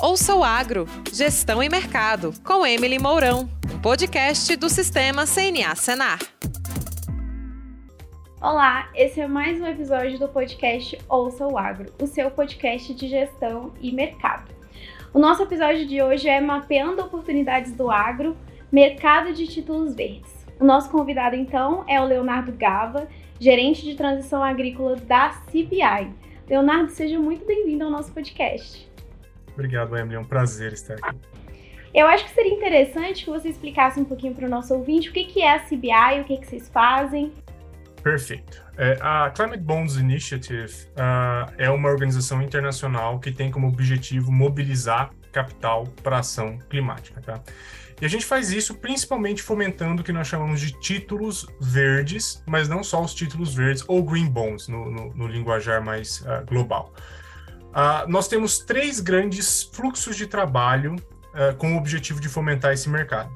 Ouça o Agro, Gestão e Mercado, com Emily Mourão, um podcast do Sistema CNA Senar. Olá, esse é mais um episódio do podcast Ouça o Agro, o seu podcast de gestão e mercado. O nosso episódio de hoje é Mapeando Oportunidades do Agro, Mercado de Títulos Verdes. O nosso convidado, então, é o Leonardo Gava, gerente de transição agrícola da CPI. Leonardo, seja muito bem-vindo ao nosso podcast. Obrigado, Emily. É um prazer estar aqui. Eu acho que seria interessante que você explicasse um pouquinho para o nosso ouvinte o que, que é a CBI, o que, que vocês fazem. Perfeito. É, a Climate Bonds Initiative uh, é uma organização internacional que tem como objetivo mobilizar capital para ação climática. Tá? E a gente faz isso principalmente fomentando o que nós chamamos de títulos verdes, mas não só os títulos verdes, ou green bonds, no, no, no linguajar mais uh, global. Uh, nós temos três grandes fluxos de trabalho uh, com o objetivo de fomentar esse mercado.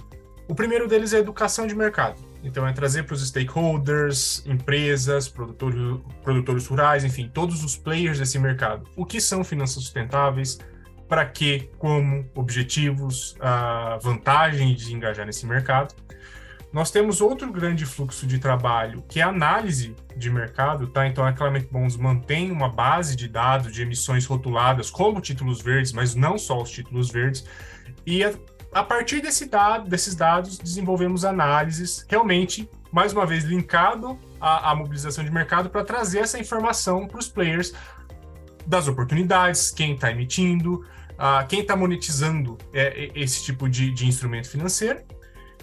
O primeiro deles é a educação de mercado. Então, é trazer para os stakeholders, empresas, produtores, produtores rurais, enfim, todos os players desse mercado. O que são finanças sustentáveis, para que, como, objetivos, a vantagem de engajar nesse mercado. Nós temos outro grande fluxo de trabalho, que é a análise de mercado, tá? Então a Climate Bonds mantém uma base de dados de emissões rotuladas como títulos verdes, mas não só os títulos verdes. E a, a partir desse dado, desses dados, desenvolvemos análises realmente, mais uma vez, linkado à, à mobilização de mercado para trazer essa informação para os players das oportunidades, quem está emitindo, uh, quem está monetizando é, esse tipo de, de instrumento financeiro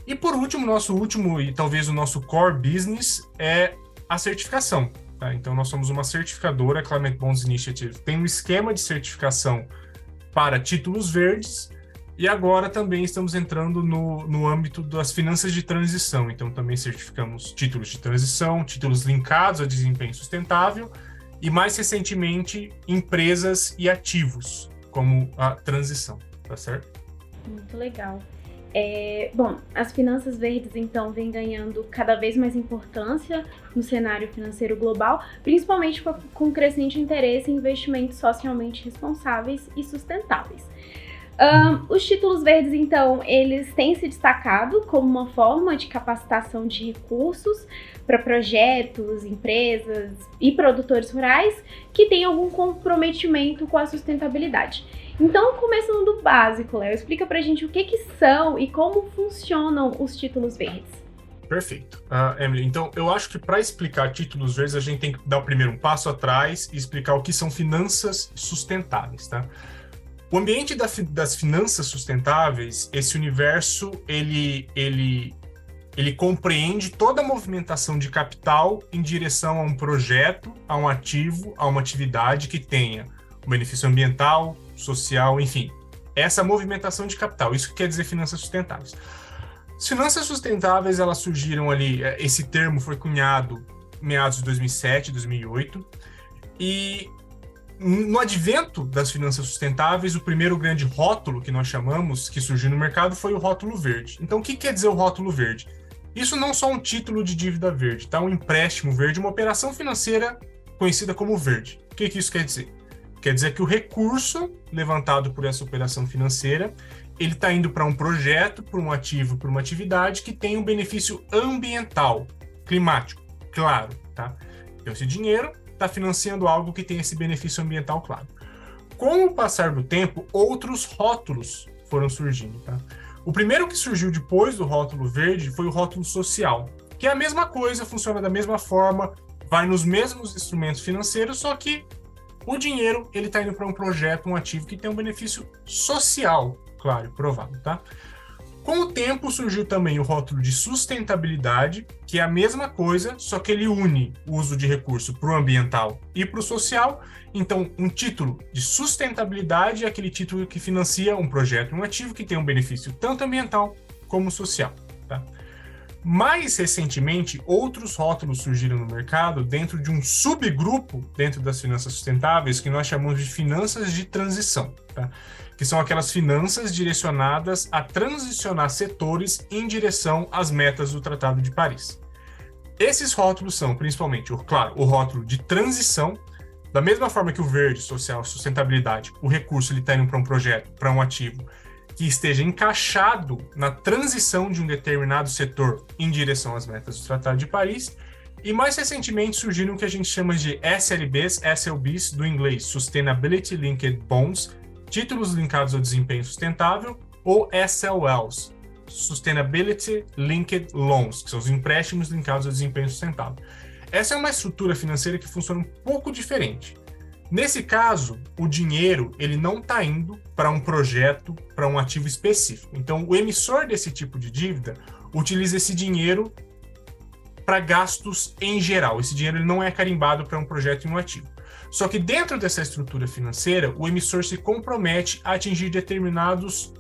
e por último, nosso último e talvez o nosso core business é a certificação. Tá? Então, nós somos uma certificadora, a Climate Bonds Initiative tem um esquema de certificação para títulos verdes e agora também estamos entrando no, no âmbito das finanças de transição. Então, também certificamos títulos de transição, títulos linkados a desempenho sustentável e, mais recentemente, empresas e ativos, como a transição. Tá certo? Muito legal. É, bom, as finanças verdes então vêm ganhando cada vez mais importância no cenário financeiro global, principalmente com, crescente interesse em investimentos socialmente responsáveis e sustentáveis. Um, os títulos verdes, então, eles têm se destacado como uma forma de capacitação de recursos para projetos, empresas e produtores rurais que têm algum comprometimento com a sustentabilidade. Então, começando do básico, Léo, explica pra gente o que, que são e como funcionam os títulos verdes. Perfeito. Uh, Emily, então eu acho que para explicar títulos verdes, a gente tem que dar primeiro um passo atrás e explicar o que são finanças sustentáveis, tá? O ambiente da, das finanças sustentáveis, esse universo, ele, ele, ele compreende toda a movimentação de capital em direção a um projeto, a um ativo, a uma atividade que tenha um benefício ambiental, social, enfim. Essa movimentação de capital, isso que quer dizer finanças sustentáveis. As finanças sustentáveis, elas surgiram ali, é, esse termo foi cunhado meados de 2007, 2008, e no advento das finanças sustentáveis, o primeiro grande rótulo que nós chamamos, que surgiu no mercado, foi o rótulo verde. Então, o que quer dizer o rótulo verde? Isso não só um título de dívida verde, tá? Um empréstimo verde, uma operação financeira conhecida como verde. O que, que isso quer dizer? Quer dizer que o recurso levantado por essa operação financeira, ele está indo para um projeto, para um ativo, para uma atividade que tem um benefício ambiental, climático, claro, tá? Então esse dinheiro está financiando algo que tem esse benefício ambiental claro. Com o passar do tempo, outros rótulos foram surgindo, tá? O primeiro que surgiu depois do rótulo verde foi o rótulo social, que é a mesma coisa, funciona da mesma forma, vai nos mesmos instrumentos financeiros, só que o dinheiro ele está indo para um projeto, um ativo que tem um benefício social, claro, provável, tá? Com o tempo surgiu também o rótulo de sustentabilidade, que é a mesma coisa, só que ele une o uso de recurso para o ambiental e para o social. Então, um título de sustentabilidade é aquele título que financia um projeto, um ativo que tem um benefício tanto ambiental como social. Tá? Mais recentemente, outros rótulos surgiram no mercado dentro de um subgrupo dentro das finanças sustentáveis que nós chamamos de finanças de transição, tá? que são aquelas finanças direcionadas a transicionar setores em direção às metas do Tratado de Paris. Esses rótulos são principalmente, claro, o rótulo de transição, Da mesma forma que o verde, social, sustentabilidade, o recurso ele está indo para um projeto, para um ativo que esteja encaixado na transição de um determinado setor em direção às metas do Tratado de Paris. E mais recentemente surgiram o que a gente chama de SLBs, SLBs do inglês, Sustainability Linked Bonds, títulos linkados ao desempenho sustentável, ou SLLs, Sustainability Linked Loans, que são os empréstimos linkados ao desempenho sustentável. Essa é uma estrutura financeira que funciona um pouco diferente. Nesse caso, o dinheiro ele não está indo para um projeto, para um ativo específico. Então, o emissor desse tipo de dívida utiliza esse dinheiro para gastos em geral. Esse dinheiro ele não é carimbado para um projeto e um ativo. Só que dentro dessa estrutura financeira, o emissor se compromete a atingir determinados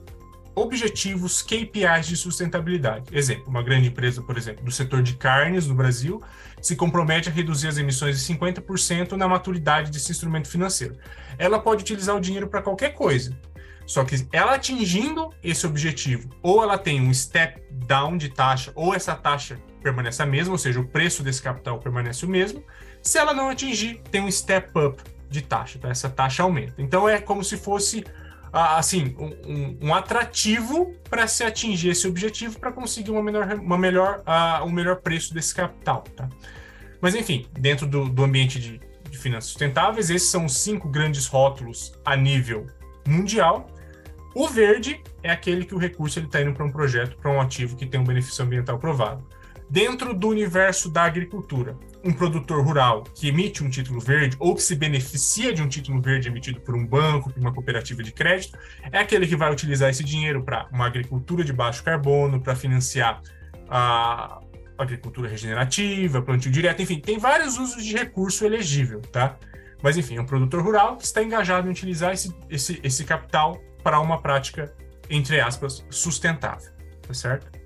objetivos KPIs de sustentabilidade. Exemplo, uma grande empresa, por exemplo, do setor de carnes no Brasil, se compromete a reduzir as emissões de 50% na maturidade desse instrumento financeiro. Ela pode utilizar o dinheiro para qualquer coisa. Só que ela atingindo esse objetivo, ou ela tem um step down de taxa, ou essa taxa permanece a mesma, ou seja, o preço desse capital permanece o mesmo. Se ela não atingir, tem um step up de taxa, tá? essa taxa aumenta. Então é como se fosse assim, um, um atrativo para se atingir esse objetivo para conseguir uma melhor, uma melhor, uh, um melhor preço desse capital. Tá? Mas, enfim, dentro do, do ambiente de, de finanças sustentáveis, esses são os cinco grandes rótulos a nível mundial. O verde é aquele que o recurso está indo para um projeto, para um ativo que tem um benefício ambiental provado. Dentro do universo da agricultura, um produtor rural que emite um título verde ou que se beneficia de um título verde emitido por um banco, por uma cooperativa de crédito, é aquele que vai utilizar esse dinheiro para uma agricultura de baixo carbono, para financiar a agricultura regenerativa, plantio direto, enfim, tem vários usos de recurso elegível, tá? Mas enfim, é um produtor rural que está engajado em utilizar esse, esse, esse capital para uma prática, entre aspas, sustentável, tá certo?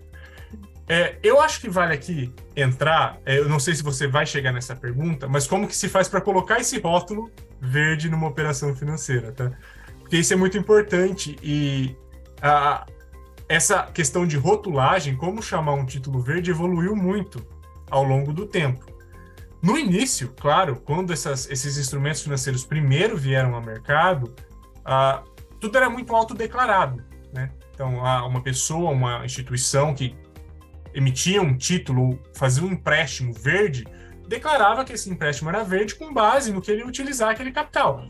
É, eu acho que vale aqui entrar, é, eu não sei se você vai chegar nessa pergunta, mas como que se faz para colocar esse rótulo verde numa operação financeira, tá? Porque isso é muito importante e a, essa questão de rotulagem, como chamar um título verde, evoluiu muito ao longo do tempo. No início, claro, quando essas, esses instrumentos financeiros primeiro vieram ao mercado, tudo era muito autodeclarado, né? Então, uma pessoa, uma instituição que emitia um título, fazia um empréstimo verde, declarava que esse empréstimo era verde com base no que ele utilizar aquele capital.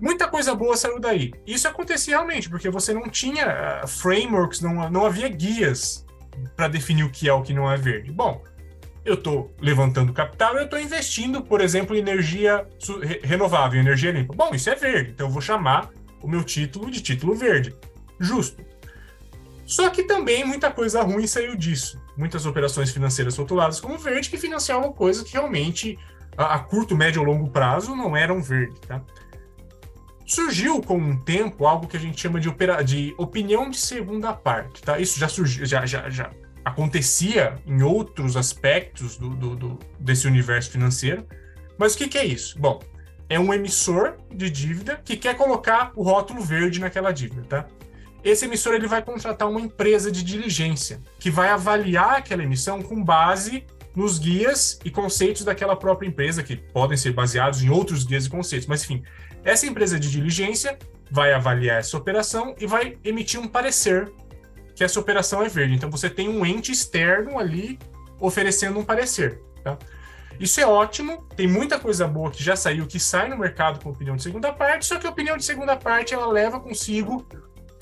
Muita coisa boa saiu daí. Isso acontecia realmente, porque você não tinha uh, frameworks, não, não havia guias para definir o que é o que não é verde. Bom, eu estou levantando capital eu estou investindo, por exemplo, em energia renovável, energia limpa. Bom, isso é verde, então eu vou chamar o meu título de título verde. Justo. Só que também muita coisa ruim saiu disso muitas operações financeiras rotuladas como verde que financiavam coisas que realmente a, a, curto, médio ou longo prazo não eram verde, tá? Surgiu com um tempo algo que a gente chama de, opera, de opinião de segunda parte, tá? Isso já surgiu, já, já, já acontecia em outros aspectos do, do, do, desse universo financeiro. Mas o que, que é isso? Bom, é um emissor de dívida que quer colocar o rótulo verde naquela dívida, tá? Esse emissor ele vai contratar uma empresa de diligência que vai avaliar aquela emissão com base nos guias e conceitos daquela própria empresa, que podem ser baseados em outros guias e conceitos. Mas, enfim, essa empresa de diligência vai avaliar essa operação e vai emitir um parecer que essa operação é verde. Então, você tem um ente externo ali oferecendo um parecer. Tá? Isso é ótimo, tem muita coisa boa que já saiu, que sai no mercado com opinião de segunda parte, só que a opinião de segunda parte ela leva consigo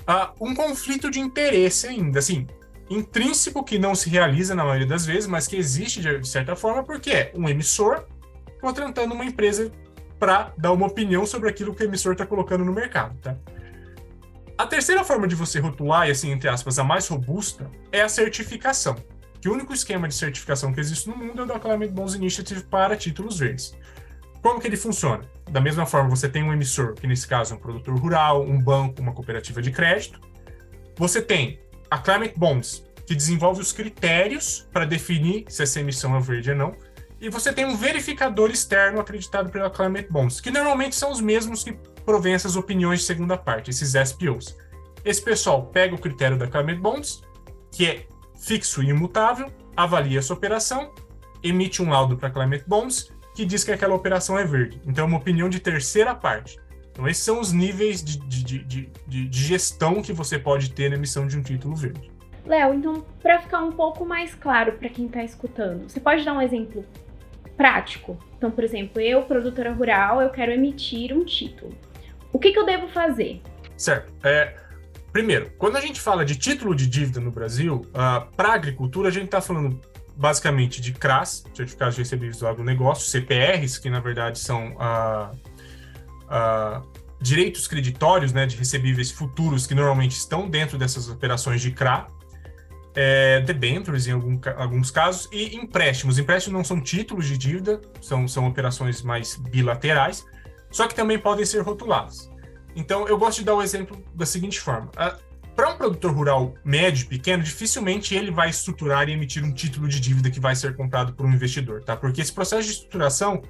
uh, um conflito de interesse ainda, assim, intrínseco que não se realiza na maioria das vezes, mas que existe de certa forma, porque é um emissor contratando uma empresa para dar uma opinião sobre aquilo que o emissor está colocando no mercado, tá? A terceira forma de você rotular, e assim, entre aspas, a mais robusta, é a certificação. Que o único esquema de certificação que existe no mundo é o do Climate Bonds Initiative para títulos verdes. Como que ele funciona? Da mesma forma, você tem um emissor, que nesse caso é um produtor rural, um banco, uma cooperativa de crédito. Você tem a Climate Bonds, que desenvolve os critérios para definir se essa emissão é verde ou não. E você tem um verificador externo acreditado pela Climate Bonds, que normalmente são os mesmos que provêm essas opiniões de segunda parte, esses SPOs. Esse pessoal pega o critério da Climate Bonds, que é fixo e imutável, avalia essa operação, emite um laudo para Climate Bonds que diz que aquela operação é verde. Então, é uma opinião de terceira parte. Então, esses são os níveis de, de, de, de, de gestão que você pode ter na emissão de um título verde. Léo, então, para ficar um pouco mais claro para quem está escutando, você pode dar um exemplo prático? Então, por exemplo, eu, produtora rural, eu quero emitir um título. O que, que eu devo fazer? Certo. É, primeiro, quando a gente fala de título de dívida no Brasil, uh, para a agricultura, a gente está falando basicamente de CRAS, Certificados de Recebíveis do Agronegócio, CPRs, que na verdade são uh, uh, direitos creditórios né, de recebíveis futuros que normalmente estão dentro dessas operações de CRA, é, debentures em algum, alguns casos, e empréstimos. Empréstimos não são títulos de dívida, são, são operações mais bilaterais, só que também podem ser rotulados. Então, eu gosto de dar o exemplo da seguinte forma. Para um produtor rural médio, pequeno, dificilmente ele vai estruturar e emitir um título de dívida que vai ser comprado por um investidor, tá? Porque esse processo de estruturação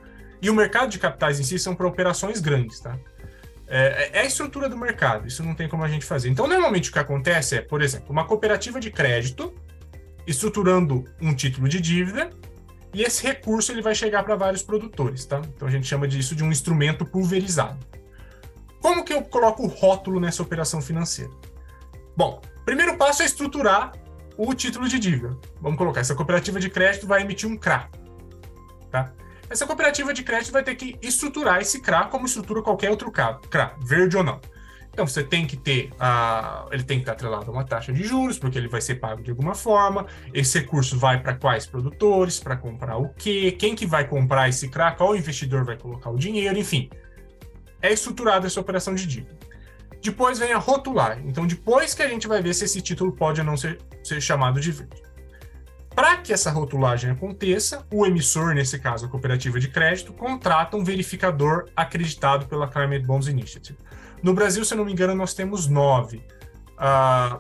e o mercado de capitais em si são para operações grandes, tá? É, é, a estrutura do mercado, isso não tem como a gente fazer. Então, normalmente o que acontece é, por exemplo, uma cooperativa de crédito estruturando um título de dívida e esse recurso ele vai chegar para vários produtores, tá? Então a gente chama disso de um instrumento pulverizado. Como que eu coloco o rótulo nessa operação financeira? Bom, primeiro passo é estruturar o título de dívida. Vamos colocar, essa cooperativa de crédito vai emitir um CRA. Tá? Essa cooperativa de crédito vai ter que estruturar esse CRA como estrutura qualquer outro CRA, verde ou não. Então você tem que ter, uh, ele tem que estar atrelado a uma taxa de juros, porque ele vai ser pago de alguma forma. Esse recurso vai para quais produtores, para comprar o quê, quem que vai comprar esse CRA, qual investidor vai colocar o dinheiro, enfim. É estruturada essa operação de dívida. Depois vem a rotular. Então, depois que a gente vai ver se esse título pode ou não ser, ser chamado de verde. Para que essa rotulagem aconteça, o emissor, nesse caso a cooperativa de crédito, contrata um verificador acreditado pela Climate Bonds Initiative. No Brasil, se eu não me engano, nós temos nove. Uh,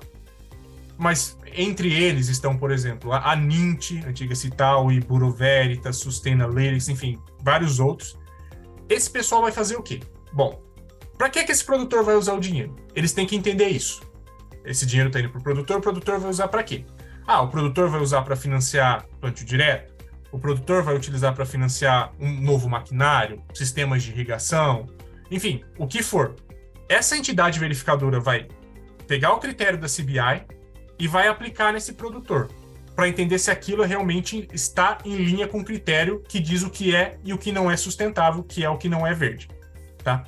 mas entre eles estão, por exemplo, a Nint, antiga Cital, e Bureau Veritas, Sustainalytics, enfim, vários outros. Esse pessoal vai fazer o quê? Bom, para que, que esse produtor vai usar o dinheiro? Eles têm que entender isso. Esse dinheiro está indo para o produtor, o produtor vai usar para quê? Ah, o produtor vai usar para financiar plantio direto? O produtor vai utilizar para financiar um novo maquinário, sistemas de irrigação, enfim, o que for. Essa entidade verificadora vai pegar o critério da CBI e vai aplicar nesse produtor para entender se aquilo realmente está em linha com o critério que diz o que é e o que não é sustentável, que é o que não é verde, tá?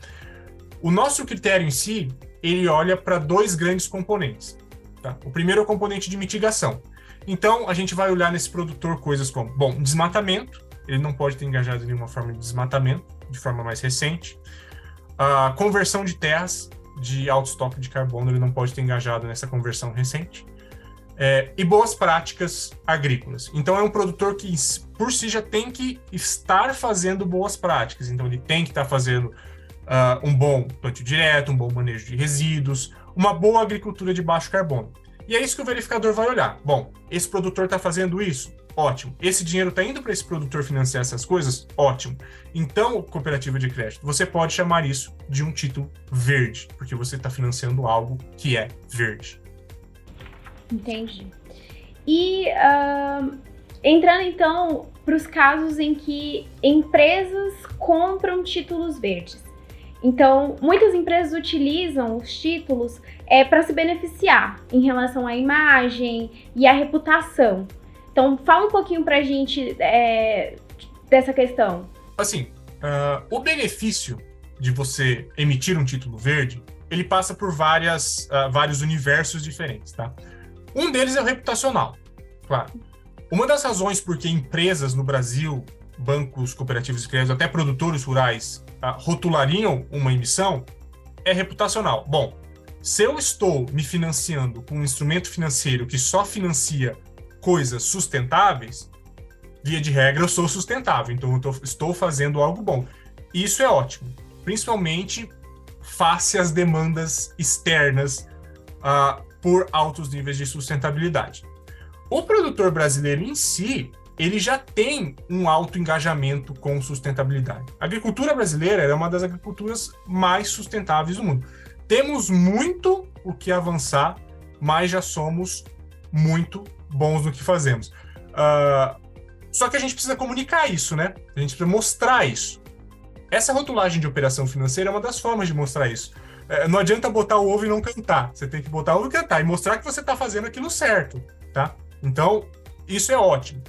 O nosso critério em si, ele olha para dois grandes componentes. Tá? O primeiro é o componente de mitigação. Então, a gente vai olhar nesse produtor coisas como, bom, desmatamento, ele não pode ter engajado em nenhuma forma de desmatamento, de forma mais recente. A conversão de terras de alto estoque de carbono, ele não pode ter engajado nessa conversão recente. É, e boas práticas agrícolas. Então, é um produtor que, por si, já tem que estar fazendo boas práticas. Então, ele tem que estar fazendo uh, um bom plantio direto, um bom manejo de resíduos, uma boa agricultura de baixo carbono. E é isso que o verificador vai olhar. Bom, esse produtor está fazendo isso? Ótimo. Esse dinheiro está indo para esse produtor financiar essas coisas? Ótimo. Então, cooperativa de crédito, você pode chamar isso de um título verde, porque você está financiando algo que é verde. Entendi. E uh, entrando então para os casos em que empresas compram títulos verdes. Então, muitas empresas utilizam os títulos é, para se beneficiar em relação à imagem e à reputação. Então, fala um pouquinho para a gente é, dessa questão. Assim, uh, o benefício de você emitir um título verde, ele passa por várias, uh, vários universos diferentes, tá? Um deles é o reputacional, claro. Uma das razões por que empresas no Brasil, bancos cooperativos de crédito, até produtores rurais, rotulariam uma emissão é reputacional. Bom, se eu estou me financiando com um instrumento financeiro que só financia coisas sustentáveis, via de regra eu sou sustentável, então eu tô, estou fazendo algo bom. Isso é ótimo, principalmente face às demandas externas uh, por altos níveis de sustentabilidade. O produtor brasileiro em si, ele já tem um alto engajamento com sustentabilidade. A agricultura brasileira é uma das agriculturas mais sustentáveis do mundo. Temos muito o que avançar, mas já somos muito bons no que fazemos. Uh, Só que a gente precisa comunicar isso, né? A gente precisa mostrar isso. Essa rotulagem de operação financeira é uma das formas de mostrar isso. É, não adianta botar o ovo e não cantar. Você tem que botar o ovo e cantar e mostrar que você está fazendo aquilo certo, tá? Então, isso é ótimo.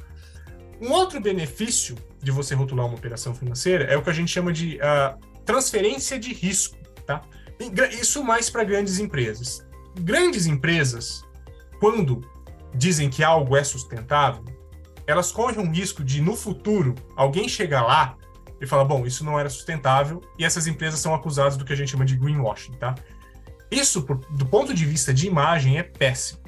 Um outro benefício de você rotular uma operação financeira é o que a gente chama de uh, transferência de risco, tá? Isso mais para grandes empresas. Grandes empresas, quando dizem que algo é sustentável, elas correm um risco de, no futuro, alguém chegar lá e falar, bom, isso não era sustentável, e essas empresas são acusadas do que a gente chama de greenwashing, tá? Isso, do ponto de vista de imagem, é péssimo.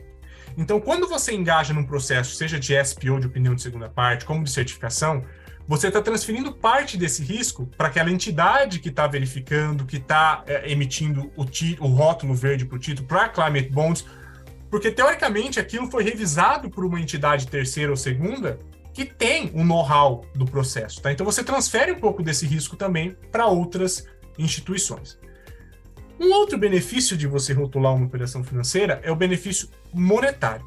Então, quando você engaja num processo, seja de SPO, de opinião de segunda parte, como de certificação, você está transferindo parte desse risco para aquela entidade que está verificando, que está é, emitindo o, o, rótulo verde para o título, para Climate Bonds, porque teoricamente aquilo foi revisado por uma entidade terceira ou segunda que tem um know-how do processo. Tá? Então você transfere um pouco desse risco também para outras instituições. Um outro benefício de você rotular uma operação financeira é o benefício monetário.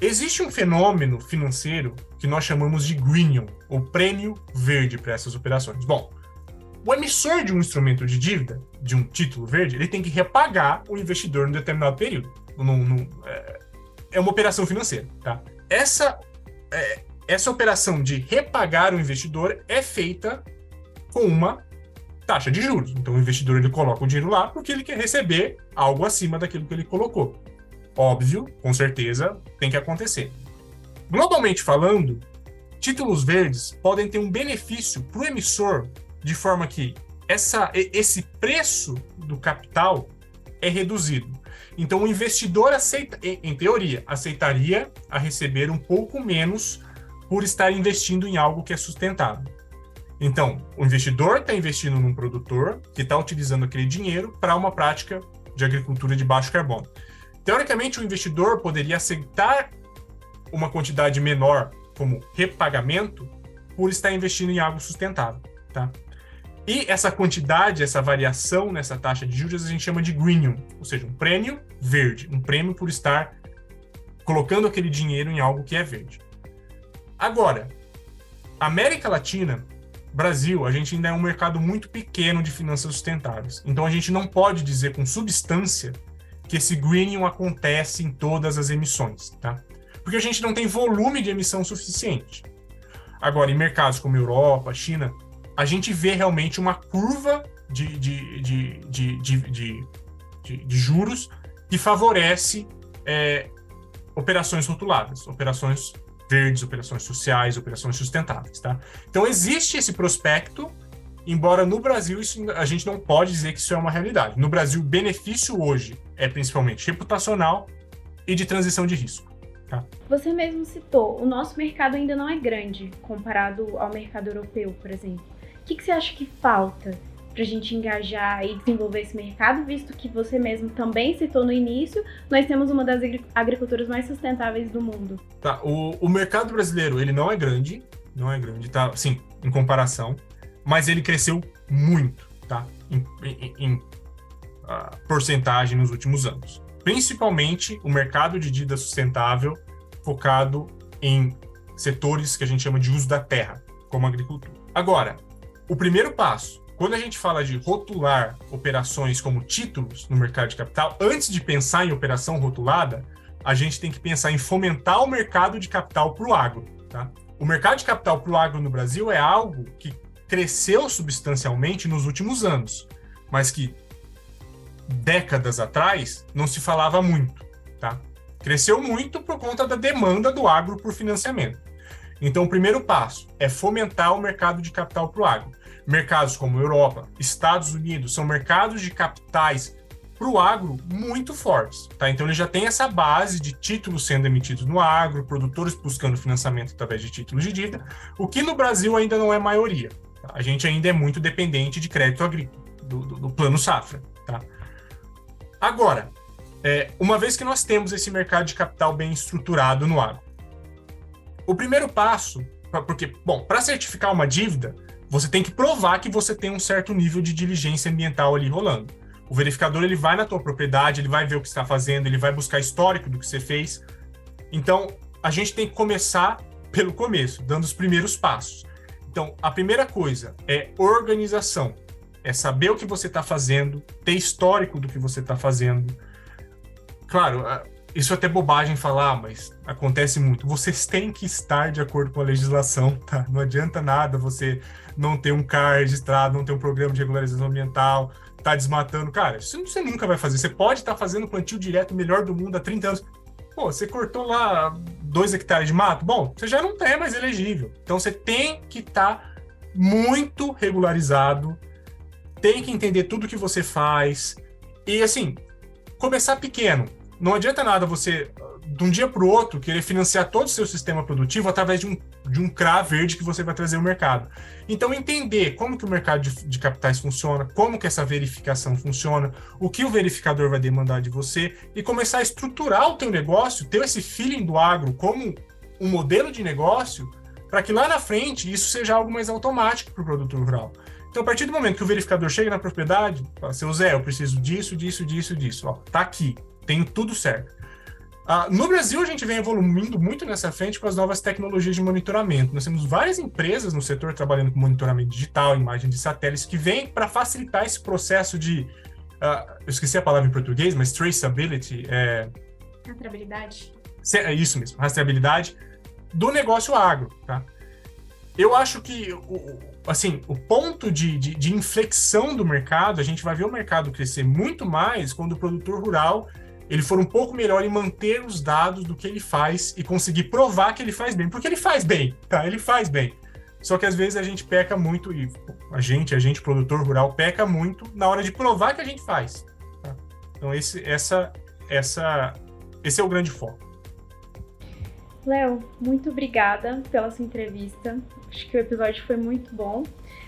Existe um fenômeno financeiro que nós chamamos de greenium, ou prêmio verde para essas operações. Bom, o emissor de um instrumento de dívida, de um título verde, ele tem que repagar o investidor em determinado período. Num, num, é, é, uma operação financeira, tá? Essa, é, essa operação de repagar o investidor é feita com uma taxa de juros. Então o investidor ele coloca o dinheiro lá porque ele quer receber algo acima daquilo que ele colocou. Óbvio, com certeza, tem que acontecer. Globalmente falando, títulos verdes podem ter um benefício para o emissor de forma que essa, esse preço do capital é reduzido. Então o investidor aceita, em teoria, aceitaria a receber um pouco menos por estar investindo em algo que é sustentável. Então, o investidor está investindo num produtor que está utilizando aquele dinheiro para uma prática de agricultura de baixo carbono. Teoricamente, o investidor poderia aceitar uma quantidade menor como repagamento por estar investindo em algo sustentável, tá? E essa quantidade, essa variação nessa taxa de juros a gente chama de greenium, ou seja, um prêmio verde, um prêmio por estar colocando aquele dinheiro em algo que é verde. Agora, América Latina Brasil, a gente ainda é um mercado muito pequeno de finanças sustentáveis. Então a gente não pode dizer com substância que esse greening acontece em todas as emissões, tá? Porque a gente não tem volume de emissão suficiente. Agora, em mercados como Europa, China, a gente vê realmente uma curva de, de, de, de, de, juros que favorece é, operações rotuladas, operações verdes, operações sociais, operações sustentáveis, tá? Então existe esse prospecto, embora no Brasil isso, a gente não pode dizer que isso é uma realidade. No Brasil, o benefício hoje é principalmente reputacional e de transição de risco. Tá? Você mesmo citou, o nosso mercado ainda não é grande comparado ao mercado europeu, por exemplo. O que, que você acha que falta para a gente engajar e desenvolver esse mercado, visto que você mesmo também citou no início, nós temos uma das agriculturas mais sustentáveis do mundo. Tá, o, o mercado brasileiro, ele não é grande, não é grande, tá? Sim, em comparação, mas ele cresceu muito, tá? Em, em, em uh, porcentagem nos últimos anos. Principalmente o mercado de dívida sustentável focado em setores que a gente chama de uso da terra, como agricultura. Agora, o primeiro passo quando a gente fala de rotular operações como títulos no mercado de capital, antes de pensar em operação rotulada, a gente tem que pensar em fomentar o mercado de capital para o agro. Tá? O mercado de capital para o agro no Brasil é algo que cresceu substancialmente nos últimos anos, mas que décadas atrás não se falava muito. Tá? Cresceu muito por conta da demanda do agro por financiamento. Então, o primeiro passo é fomentar o mercado de capital para o agro mercados como Europa, Estados Unidos, são mercados de capitais para o agro muito fortes. Tá? Então ele já tem essa base de títulos sendo emitidos no agro, produtores buscando financiamento através de títulos de dívida, o que no Brasil ainda não é maioria. Tá? A gente ainda é muito dependente de crédito agrícola, do, do, do plano safra. Tá? Agora, é, uma vez que nós temos esse mercado de capital bem estruturado no agro, o primeiro passo, porque, bom, para certificar uma dívida, você tem que provar que você tem um certo nível de diligência ambiental ali rolando. O verificador ele vai na tua propriedade, ele vai ver o que está fazendo, ele vai buscar histórico do que você fez. Então, a gente tem que começar pelo começo, dando os primeiros passos. Então, a primeira coisa é organização. É saber o que você está fazendo, ter histórico do que você está fazendo. Claro, isso é até bobagem falar, mas acontece muito. Vocês têm que estar de acordo com a legislação, tá? Não adianta nada você não ter um CAR registrado, não ter um programa de regularização ambiental, tá desmatando. Cara, isso você nunca vai fazer. Você pode estar tá fazendo plantio direto melhor do mundo há 30 anos. Pô, você cortou lá dois hectares de mato? Bom, você já não é mais elegível. Então você tem que estar tá muito regularizado, tem que entender tudo que você faz. E assim, começar pequeno não adianta nada você, de um dia para o outro, querer financiar todo o seu sistema produtivo através de um, de um CRA verde que você vai trazer ao mercado. Então, entender como que o mercado de, de capitais funciona, como que essa verificação funciona, o que o verificador vai demandar de você e começar a estruturar o teu negócio, ter esse feeling do agro como um modelo de negócio, para que lá na frente isso seja algo mais automático para o produtor rural. Então, a partir do momento que o verificador chega na propriedade, fala, seu Zé, eu preciso disso, disso, disso, disso. Ó, tá aqui tem tudo certo. Uh, no Brasil, a gente vem evoluindo muito nessa frente com as novas tecnologias de monitoramento. Nós temos várias empresas no setor trabalhando com monitoramento digital, imagem de satélites, que vêm para facilitar esse processo de. Uh, eu esqueci a palavra em português, mas traceability. É... Rastreabilidade. É isso mesmo, rastreabilidade do negócio agro. Tá? Eu acho que o, assim, o ponto de, de, de inflexão do mercado, a gente vai ver o mercado crescer muito mais quando o produtor rural ele for um pouco melhor em manter os dados do que ele faz e conseguir provar que ele faz bem. Porque ele faz bem, tá? Ele faz bem. Só que às vezes a gente peca muito, e a gente, a gente, produtor rural, peca muito na hora de provar que a gente faz. Tá? Então, esse, essa, essa, esse é o grande foco. Léo, muito obrigada pela sua entrevista. Acho que o episódio foi muito bom.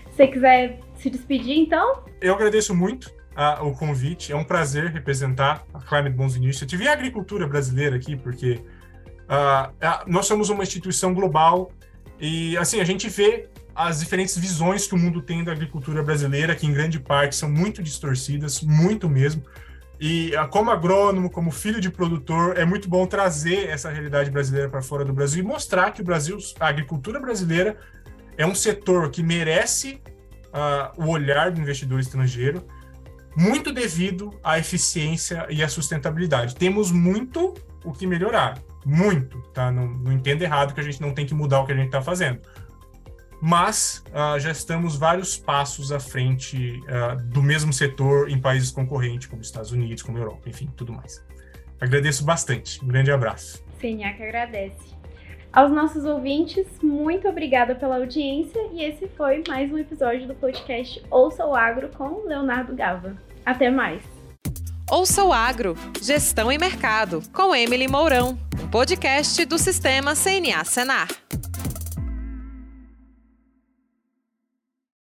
Se você quiser se despedir, então? Eu agradeço muito a, o convite. É um prazer representar a Climate Bonds Initiative e a agricultura brasileira aqui, porque uh, nós somos uma instituição global e, assim, a gente vê as diferentes visões que o mundo tem da agricultura brasileira, que em grande parte são muito distorcidas, muito mesmo. E uh, como agrônomo, como filho de produtor, é muito bom trazer essa realidade brasileira para fora do Brasil e mostrar que o Brasil, a agricultura brasileira, é um setor que merece uh, o olhar do investidor estrangeiro muito devido à eficiência e à sustentabilidade. Temos muito o que melhorar, muito, tá? Não, não entenda errado que a gente não tem que mudar o que a gente está fazendo. Mas uh, já estamos vários passos à frente uh, do mesmo setor em países concorrentes, como Estados Unidos, como Europa, enfim, tudo mais. Agradeço bastante. Um grande abraço. Senha que agradece. Aos nossos ouvintes, muito obrigada pela audiência e esse foi mais um episódio do podcast Ouça o Agro com Leonardo Gava. Até mais! Ouça o Agro, Gestão e Mercado, com Emily Mourão, um podcast do Sistema CNA Senar.